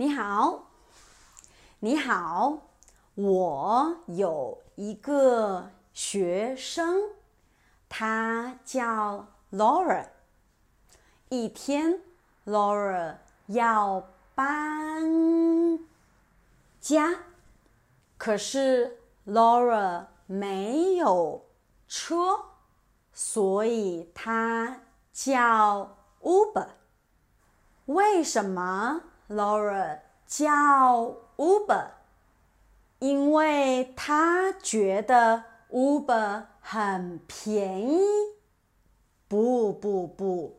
你好，你好，我有一个学生，他叫 Laura。一天，Laura 要搬家，可是 Laura 没有车，所以他叫 Uber。为什么 Laura 叫 Uber？因为他觉得 Uber 很便宜。不不不，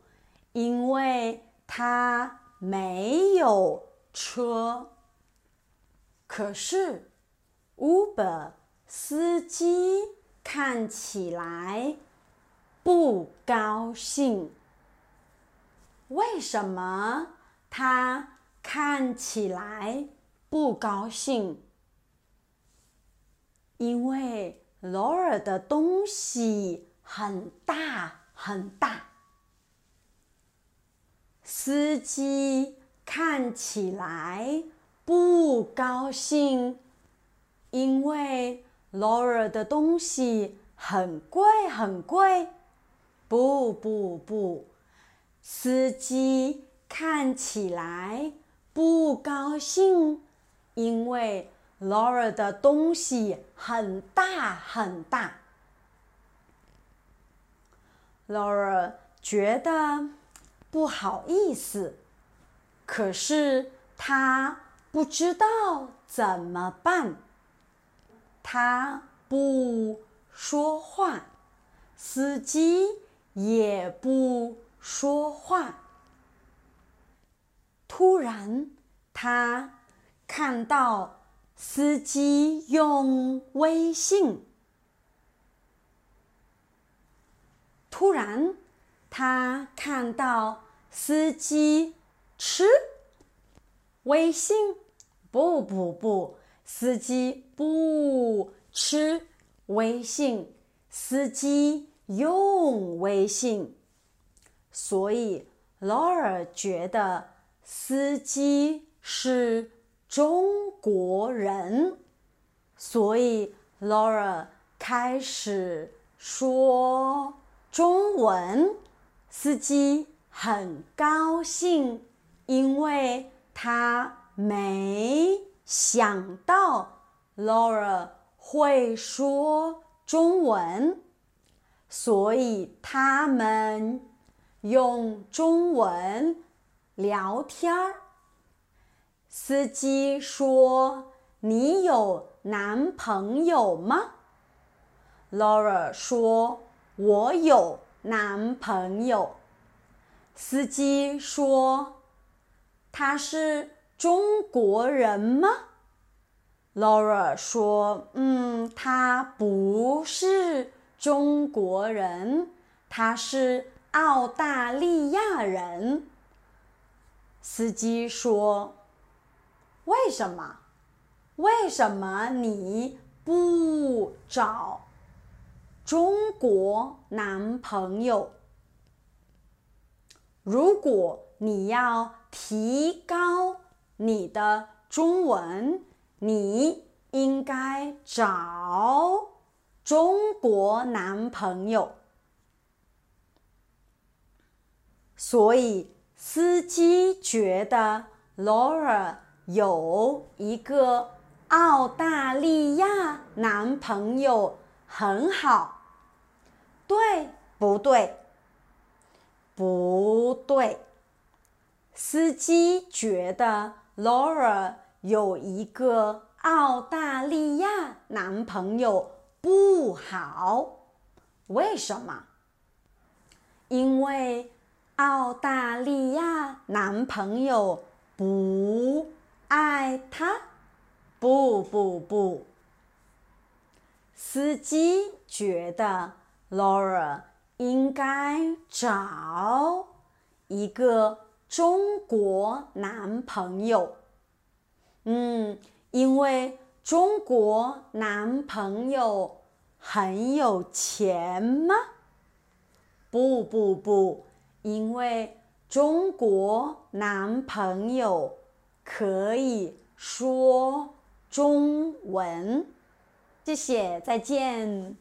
因为他没有车。可是 Uber 司机看起来不高兴。为什么他看起来不高兴？因为 Laura 的东西很大很大。司机看起来不高兴，因为 Laura 的东西很贵很贵。不不不，司机看起来不高兴，因为 Laura 的东西很大很大。Laura 觉得不好意思，可是他不知道怎么办。他不说话，司机也不说话。突然，他看到司机用微信。突然，他看到司机吃微信。不不不，司机不吃微信，司机用微信。所以劳尔觉得司机是中国人，所以 Laura 开始说中文。司机很高兴，因为他没想到 Laura 会说中文，所以他们用中文聊天儿。司机说：“你有男朋友吗？”Laura 说：“我有男朋友。”司机说：“他是中国人吗？”Laura 说：“嗯，他不是中国人，他是澳大利亚人。”司机说：“为什么？为什么你不找中国男朋友？如果你要提高你的中文，你应该找中国男朋友。所以司机觉得 Laura 有一个澳大利亚男朋友很好，对不对？不对。司机觉得 Laura 有一个澳大利亚男朋友不好，为什么？因为澳大利亚男朋友不爱她。不不不，司机觉得 Laura 应该找一个中国男朋友。嗯，因为中国男朋友很有钱吗？不不不，因为中国男朋友。可以说中文。谢谢，再见。